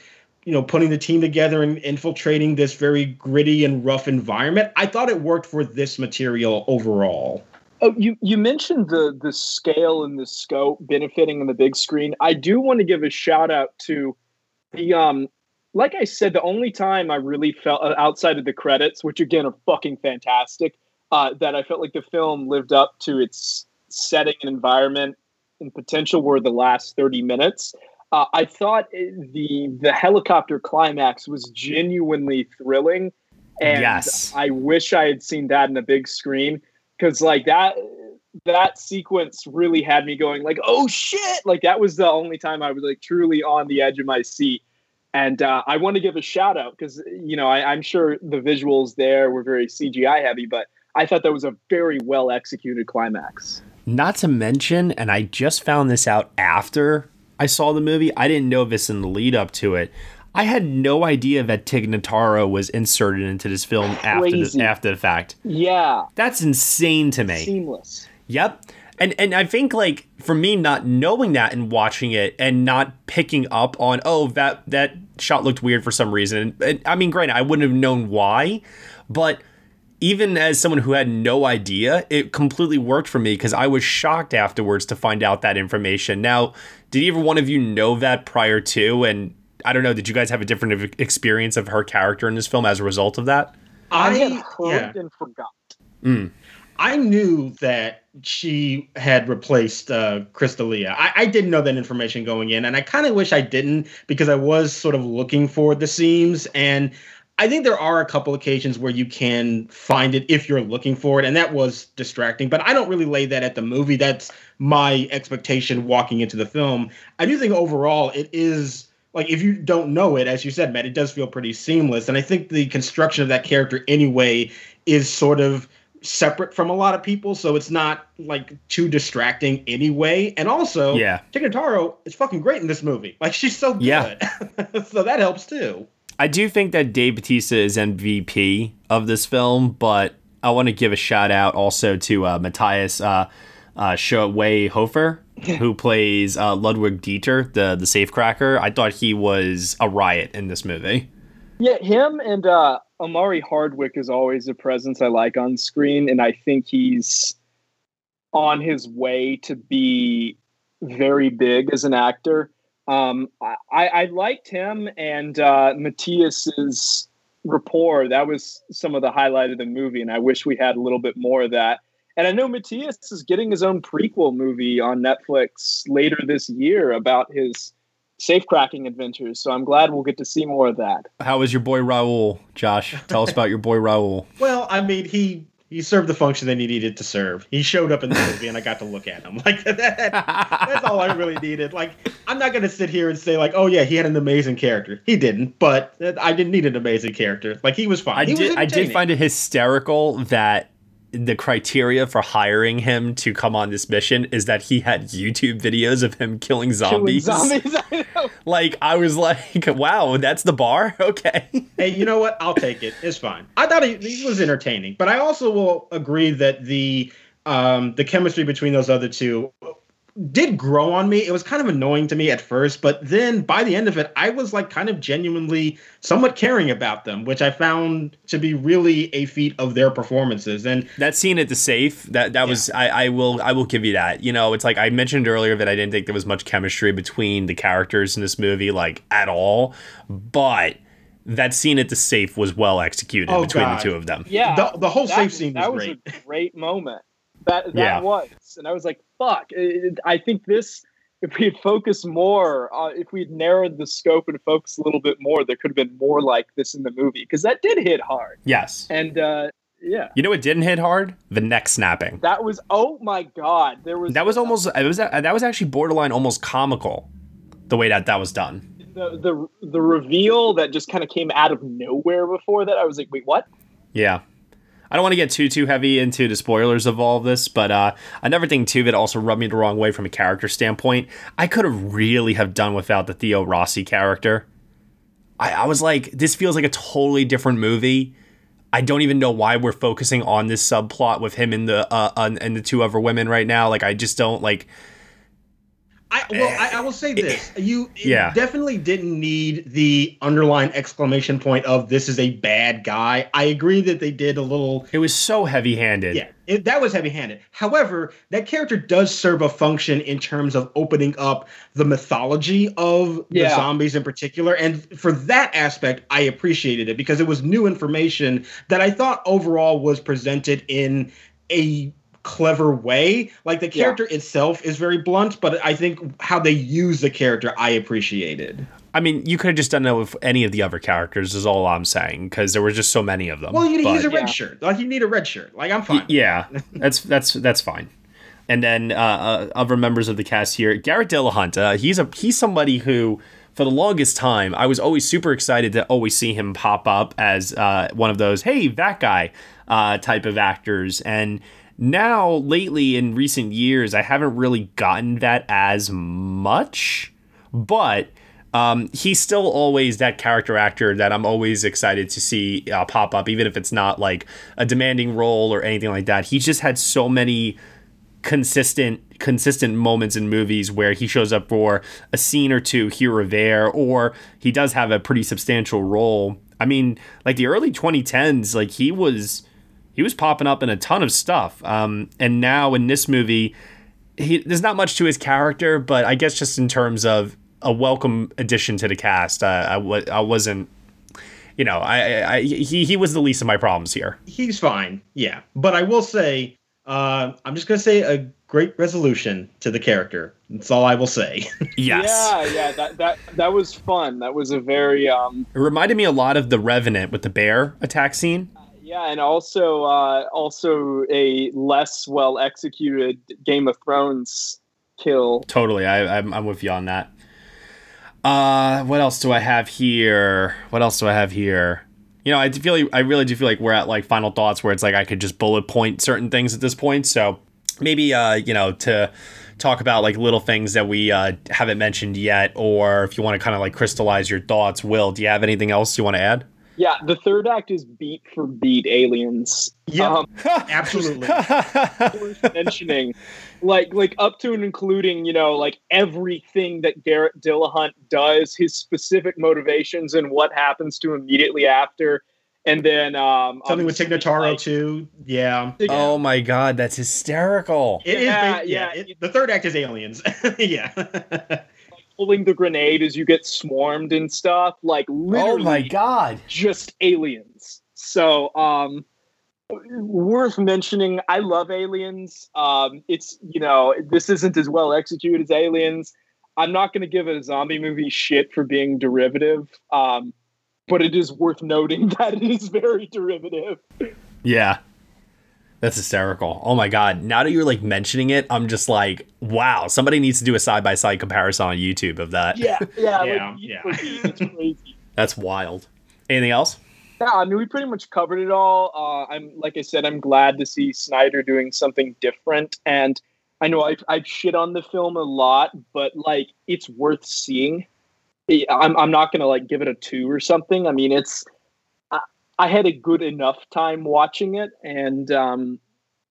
you know, putting the team together and infiltrating this very gritty and rough environment. I thought it worked for this material overall. Oh, you you mentioned the the scale and the scope benefiting on the big screen. I do want to give a shout out to the um like I said, the only time I really felt uh, outside of the credits, which again are fucking fantastic, uh, that I felt like the film lived up to its setting and environment and potential were the last 30 minutes. Uh, I thought the the helicopter climax was genuinely thrilling, and yes. I wish I had seen that in a big screen because like that that sequence really had me going like oh shit like that was the only time I was like truly on the edge of my seat. And uh, I want to give a shout out because you know I, I'm sure the visuals there were very CGI heavy, but I thought that was a very well executed climax. Not to mention, and I just found this out after I saw the movie. I didn't know this in the lead up to it. I had no idea that Tig Notaro was inserted into this film after the, after the fact. Yeah, that's insane to me. Seamless. Yep. And and I think like for me not knowing that and watching it and not picking up on oh that that shot looked weird for some reason. And, and I mean, granted, I wouldn't have known why, but even as someone who had no idea, it completely worked for me because I was shocked afterwards to find out that information. Now, did either one of you know that prior to? And I don't know, did you guys have a different experience of her character in this film as a result of that? I, had heard yeah. and forgot. Mm. I knew that she had replaced uh, Chris D'Elia. I, I, didn't know that information going in, and I kind of wish I didn't because I was sort of looking for the seams. And I think there are a couple occasions where you can find it if you're looking for it, and that was distracting. But I don't really lay that at the movie. That's my expectation walking into the film. I do think overall it is like if you don't know it, as you said, Matt, it does feel pretty seamless. And I think the construction of that character anyway is sort of separate from a lot of people, so it's not like too distracting anyway. And also, Yeah. Tig Notaro is fucking great in this movie. Like she's so good, Yeah. so that helps too. I do think that Dave Bautista is MVP of this film, but I want to give a shout out also to uh, Matthias uh, uh, Hofer, who plays uh, Ludwig Dieter, the the safecracker. I thought he was a riot in this movie. Yeah, him and uh, Omari Hardwick is always a presence I like on screen, and I think he's on his way to be very big as an actor. Um, I, I liked him and uh, Matthias's rapport. That was some of the highlight of the movie, and I wish we had a little bit more of that. And I know Matthias is getting his own prequel movie on Netflix later this year about his safecracking adventures. So I'm glad we'll get to see more of that. How is your boy Raul, Josh? Tell us about your boy Raul. Well, I mean, he he served the function that he needed to serve. He showed up in the movie, and I got to look at him. Like that, that's all I really needed. Like I'm not gonna sit here and say like, oh yeah, he had an amazing character. He didn't, but I didn't need an amazing character. Like he was fine. I He did. I did find it hysterical that the criteria for hiring him to come on this mission is that he had YouTube videos of him killing zombies. Killing zombies. I know. Like I was like, wow, that's the bar. Okay. hey, you know what? I'll take it. It's fine. I thought it, he was entertaining, but I also will agree that the um, the chemistry between those other two did grow on me. It was kind of annoying to me at first, but then by the end of it, I was like kind of genuinely somewhat caring about them, which I found to be really a feat of their performances. And that scene at the safe that that was I, I will I will give you that you know it's like I mentioned earlier that I didn't think there was much chemistry between the characters in this movie like at all but that scene at the safe was well executed Oh, between God. the two of them Yeah, The- the whole that- safe scene was that was great. a great moment. That that Yeah. was, and I was like, "Fuck!" It- I think this, if we had focused more, uh, if we'd narrowed the scope and focused a little bit more, there could have been more like this in the movie because that did hit hard. yes And uh, yeah, you know what didn't hit hard the neck snapping that was. Oh my god, there was that was almost it was that was actually borderline almost comical the way that that was done the the the reveal that just kind of came out of nowhere. Before that, I was like, "Wait, what?" Yeah. I don't want to get too too heavy into the spoilers of all of this, but uh, another thing too that also rubbed me the wrong way from a character standpoint, I could have really have done without the Theo Rossi character. I, I was like, this feels like a totally different movie. I don't even know why we're focusing on this subplot with him and the uh, and the two other women right now. Like, I just don't like. I well, I, I will say eh. this: you Yeah. definitely didn't need the underline exclamation point of "this is a bad guy." I agree that they did a little. It was so heavy handed. Yeah, it, that was heavy-handed. However, that character does serve a function in terms of opening up the mythology of the zombies in particular, and for that aspect, I appreciated it because it was new information that I thought overall was presented in a clever way. Like the character itself is very blunt, but I think how they use the character, I appreciated. I mean, you could have just done that with any of the other characters. Is all I'm saying because there were just so many of them. Well, you, but- he's a red shirt. Like you need a red shirt. Like I'm fine. Yeah, that's that's that's fine. And then uh, uh, other members of the cast here, Garrett Dillahunt. Uh, he's a he's somebody who, for the longest time, I was always super excited to always see him pop up as uh, one of those hey that guy uh, type of actors. And now lately in recent years, I haven't really gotten that as much, but. Um, he's still always that character actor that I'm always excited to see uh, pop up, even if it's not like a demanding role or anything like that. He's just had so many consistent consistent moments in movies where he shows up for a scene or two here or there or he does have a pretty substantial role. I mean, like the early 2010s, like he was he was popping up in a ton of stuff. Um, and now in this movie, he, there's not much to his character, but I guess just in terms of a welcome addition to the cast, uh, I w- I wasn't, you know, I, I, I he he was the least of my problems here. he's fine. Yeah, but I will say, uh, I'm just gonna say a great resolution to the character. That's all I will say. Yes. Yeah, yeah. That that that was fun. That was a very um. It reminded me a lot of the Revenant with the bear attack scene. Yeah, and also uh, also a less well executed Game of Thrones kill. Totally, I, I'm, I'm with you on that. Uh, what else do I have here? What else do I have here? you know, I feel I really do feel like we're at like final thoughts where it's like I could just bullet point certain things at this point. So maybe uh, you know, to talk about like little things that we uh, haven't mentioned yet, or if you want to kind of like crystallize your thoughts, Will, do you have anything else you want to add? Yeah, the third act is beat for beat aliens. Yeah, Um, absolutely. worth mentioning, like like up to and including, you know, like everything that Garrett Dillahunt does, his specific motivations, and what happens to him immediately after, and then um, Something with Tig obviously, Notaro like, too. Yeah. Oh my god, that's hysterical. It is Yeah, ba- yeah. yeah. it- the third act is aliens. yeah. Pulling the grenade as you get swarmed and stuff. Like literally, Oh my god. just aliens. So, um, worth mentioning. I love aliens. Um, it's you know this isn't as well executed as aliens. I'm not going to give a zombie movie shit for being derivative. Um, but it is worth noting that it is very derivative. Yeah. That's hysterical. Oh my god. Now that you're like mentioning it, I'm just like, wow, somebody needs to do a side by side comparison on YouTube of that. Yeah, yeah, Yeah, like, yeah. It's crazy. That's wild. Anything else? Yeah, I mean, we pretty much covered it all. Uh, I'm like I said, I'm glad to see Snyder doing something different, and I know I've, I've shit on the film a lot, but like it's worth seeing. I'm I'm not gonna like give it a two or something. I mean, it's I, had a good enough time watching it, and um,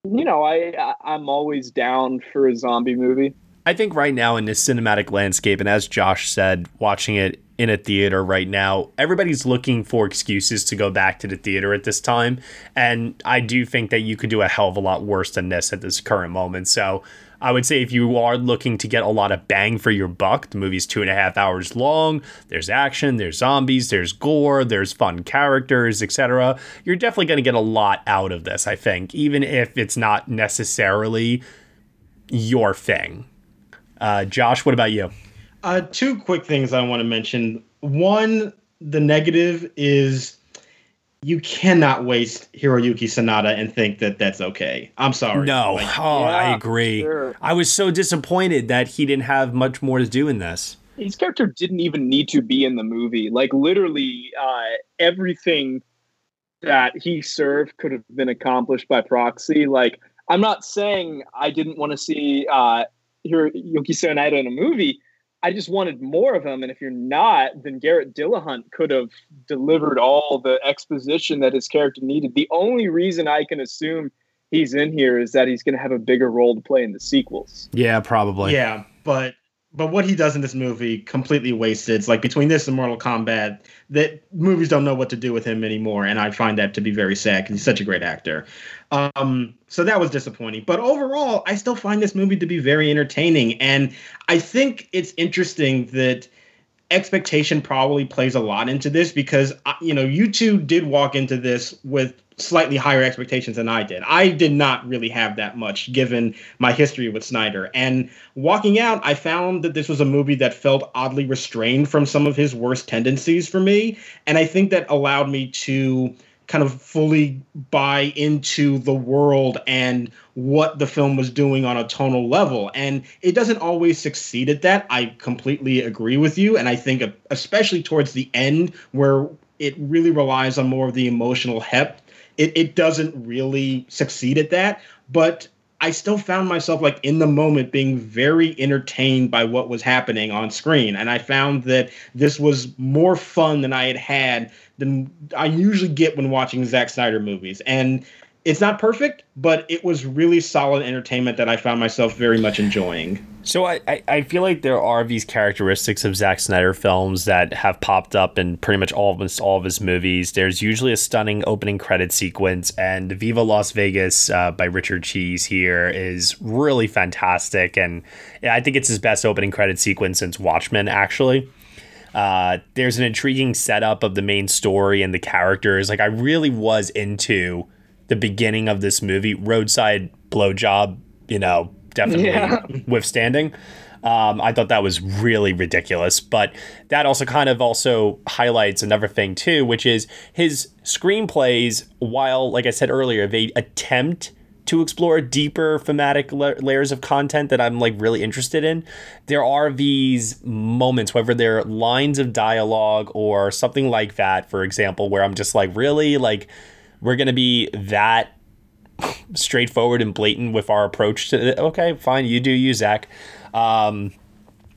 you know, I, I I'm always down for a zombie movie. I think right now in this cinematic landscape, and as Josh said, watching it in a theater right now, everybody's looking for excuses to go back to the theater at this time. And I do think that you could do a hell of a lot worse than this at this current moment. So I would say if you are looking to get a lot of bang for your buck, the movie's two and a half hours long. There's action, there's zombies, there's gore, there's fun characters, etc. You're definitely going to get a lot out of this, I think, even if it's not necessarily your thing. Uh, Josh, what about you? Uh, two quick things I want to mention. One, the negative is you cannot waste Hiroyuki Sanada and think that that's okay. I'm sorry. No, Like, oh, I agree. sure. I was so disappointed that he didn't have much more to do in this. his character didn't even need to be in the movie. Like literally, uh, everything that he served could have been accomplished by proxy. Like I'm not saying I didn't want to see uh, Hiroyuki Sanada in a movie. I just wanted more of him. And if you're not, then Garrett Dillahunt could have delivered all the exposition that his character needed. The only reason I can assume he's in here is that he's going to have a bigger role to play in the sequels. Yeah, probably. yeah, but but what he does in this movie completely wasted. It's like between this and Mortal Kombat, that movies don't know what to do with him anymore, and I find that to be very sad because he's such a great actor. Um, so that was disappointing. But overall, I still find this movie to be very entertaining, and I think it's interesting that expectation probably plays a lot into this because uh, you know you two did walk into this with slightly higher expectations than I did. I did not really have that much given my history with Snyder. And walking out, I found that this was a movie that felt oddly restrained from some of his worst tendencies for me, and I think that allowed me to kind of fully buy into the world and what the film was doing on a tonal level. And it doesn't always succeed at that. I completely agree with you. And I think, especially towards the end, where it really relies on more of the emotional heft, it, it doesn't really succeed at that. But I still found myself like in the moment being very entertained by what was happening on screen. And I found that this was more fun than I had had than I usually get when watching Zack Snyder movies. And it's not perfect, but it was really solid entertainment that I found myself very much enjoying. So I, I, feel like there are these characteristics of Zack Snyder films that have popped up in pretty much his all of his movies. There's usually a stunning opening credit sequence, and Viva Las Vegas uh, by Richard Cheese here is really fantastic, and I think it's his best opening credit sequence since Watchmen, actually. Uh, there's an intriguing setup of the main story and the characters. Like I really was into the beginning of this movie. Roadside blowjob, you know, definitely Yeah. withstanding. Um, I thought that was really ridiculous, but that also kind of also highlights another thing too, which is his screenplays. While, like I said earlier, they attempt to explore deeper thematic la- layers of content that I'm like really interested in, there are these moments, whether they're lines of dialogue or something like that, for example, where I'm just like, really, like, we're gonna be that straightforward and blatant with our approach to it. Okay, fine, you do you, Zack. Um,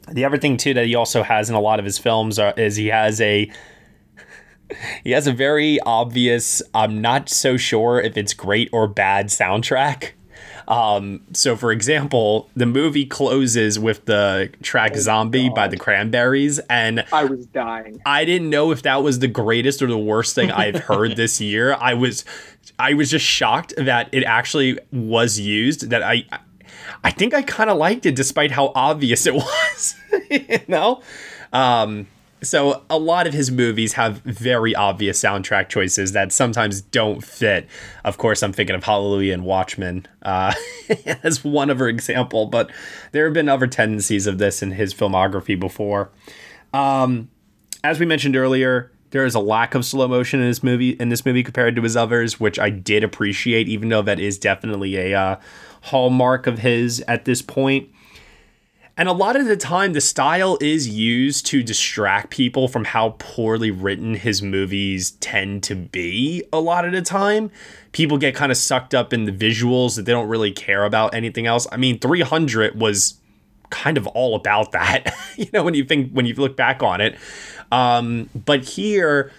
the other thing too that he also has in a lot of his films are, is he has a he has a very obvious i'm not so sure if it's great or bad soundtrack um, so for example the movie closes with the track zombie by the cranberries and I was dying. i didn't know if that was the greatest or the worst thing i've heard this year. I was i was just shocked that it actually was used that i i think i kind of liked it despite how obvious it was you know? Um so a lot of his movies have very obvious soundtrack choices that sometimes don't fit. Of course, I'm thinking of Hallelujah and Watchmen uh, as one other example, but there have been other tendencies of this in his filmography before. Um, as we mentioned earlier, there is a lack of slow motion in this movie in this movie compared to his others, which I did appreciate, even though that is definitely a uh, hallmark of his at this point. And a lot of the time, the style is used to distract people from how poorly written his movies tend to be. A lot of the time, people get kind of sucked up in the visuals that they don't really care about anything else. I mean, 300 was kind of all about that, you know, when you think, when you look back on it. Um, but here,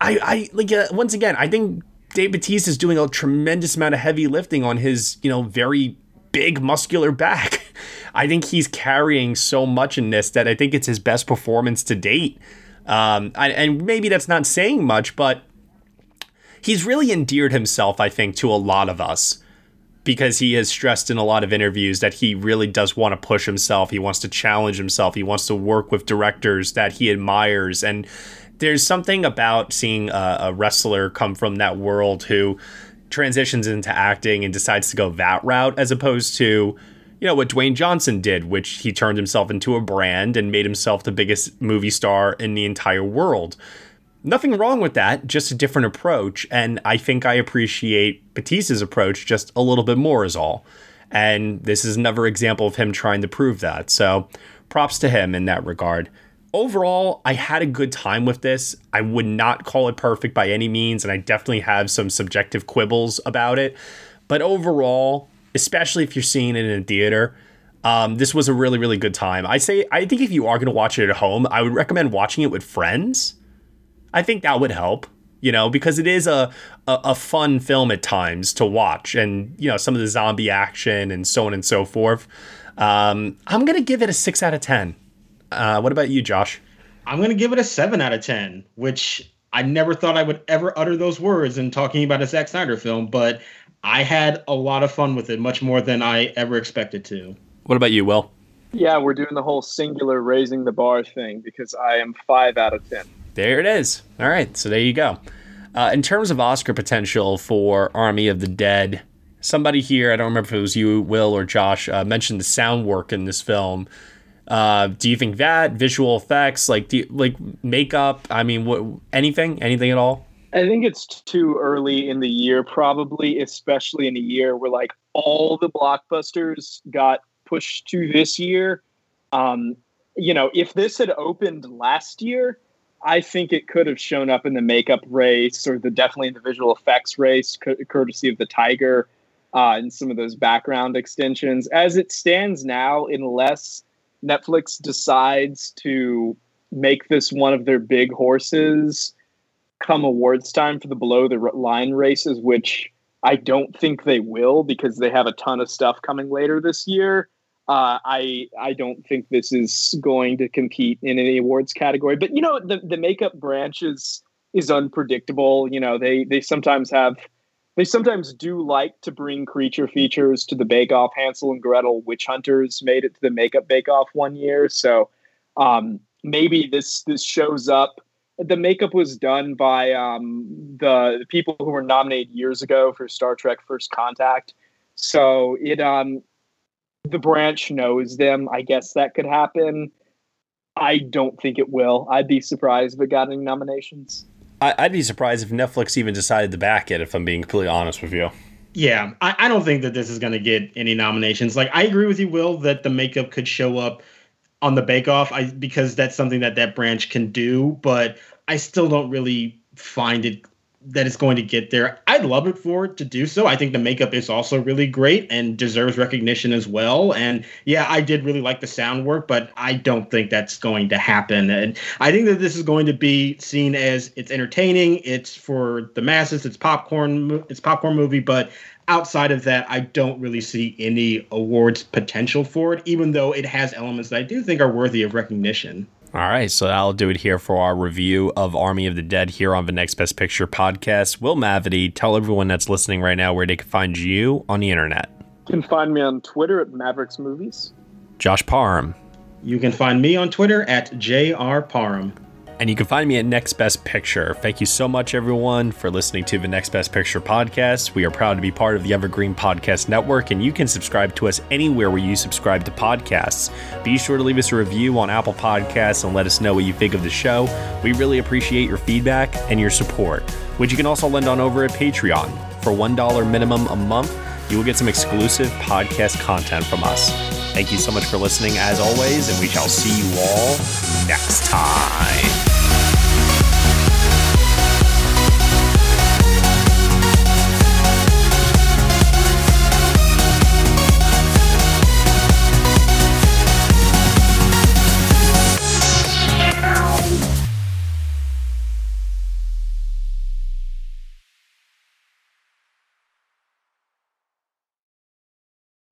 I, I like, uh, once again, I think Dave Bautista is doing a tremendous amount of heavy lifting on his, you know, very big muscular back. I think he's carrying so much in this that I think it's his best performance to date. Um, I, and maybe that's not saying much, but he's really endeared himself, I think, to a lot of us because he has stressed in a lot of interviews that he really does want to push himself. He wants to challenge himself. He wants to work with directors that he admires. And there's something about seeing a, a wrestler come from that world who transitions into acting and decides to go that route as opposed to you know what Dwayne Johnson did, which he turned himself into a brand and made himself the biggest movie star in the entire world. Nothing wrong with that, just a different approach. And I think I appreciate Bautista's approach just a little bit more, is all. And this is another example of him trying to prove that. So props to him in that regard. Overall, I had a good time with this. I would not call it perfect by any means, and I definitely have some subjective quibbles about it. But overall, especially if you're seeing it in a theater, um, this was a really, really good time. I say, I think if you are going to watch it at home, I would recommend watching it with friends. I think that would help, you know, because it is a, a, a fun film at times to watch, and you know some of the zombie action and so on and so forth. Um, I'm gonna give it a six out of ten. Uh, what about you, Josh? I'm going to give it a 7 out of 10, which I never thought I would ever utter those words in talking about a Zack Snyder film, but I had a lot of fun with it, much more than I ever expected to. What about you, Will? Yeah, we're doing the whole singular raising the bar thing because I am 5 out of 10. There it is. All right, so there you go. Uh, in terms of Oscar potential for Army of the Dead, somebody here, I don't remember if it was you, Will, or Josh, uh, mentioned the sound work in this film. Uh, do you think that visual effects, like do you, like makeup? I mean, what anything, anything at all? I think it's too early in the year, probably, especially in a year where like all the blockbusters got pushed to this year. Um, you know, if this had opened last year, I think it could have shown up in the makeup race or the definitely in the visual effects race, courtesy of the Tiger uh, and some of those background extensions. As it stands now, unless Netflix decides to make this one of their big horses come awards time for the below the line races, which I don't think they will because they have a ton of stuff coming later this year. Uh, I I don't think this is going to compete in any awards category. But you know, the the makeup branch is is unpredictable. You know, they they sometimes have they sometimes do like to bring creature features to the Bake Off. Hansel and Gretel Witch Hunters made it to the Makeup Bake Off one year, so um, maybe this this shows up. The makeup was done by um, the, the people who were nominated years ago for Star Trek: First Contact, so it um, the branch knows them. I guess that could happen. I don't think it will. I'd be surprised if it got any nominations. I, would be surprised if Netflix even decided to back it. If I'm being completely honest with you. Yeah, I, I don't think that this is going to get any nominations. Like, I agree with you, Will, that the makeup could show up on the Bake Off, I because that's something that that branch can do. But I still don't really find it that it's going to get there. I'd love it for it to do so. I think the makeup is also really great and deserves recognition as well. And yeah, I did really like the sound work, but I don't think that's going to happen. And I think that this is going to be seen as it's entertaining, it's for the masses, it's popcorn, it's popcorn movie, but outside of that, I don't really see any awards potential for it, even though it has elements that I do think are worthy of recognition. All right, so I'll do it here for our review of Army of the Dead here on the Next Best Picture podcast. Will Mavity, tell everyone that's listening right now where they can find you on the internet. You can find me on Twitter at Mavericks Movies. Josh Parham. You can find me on Twitter at JR Parham. And you can find me at Next Best Picture. Thank you so much, everyone, for listening to the Next Best Picture podcast. We are proud to be part of the Evergreen Podcast Network, and you can subscribe to us anywhere where you subscribe to podcasts. Be sure to leave us a review on Apple Podcasts and let us know what you think of the show. We really appreciate your feedback and your support, which you can also lend on over at Patreon. For $1 minimum a month, you will get some exclusive podcast content from us. Thank you so much for listening, as always, and we shall see you all next time.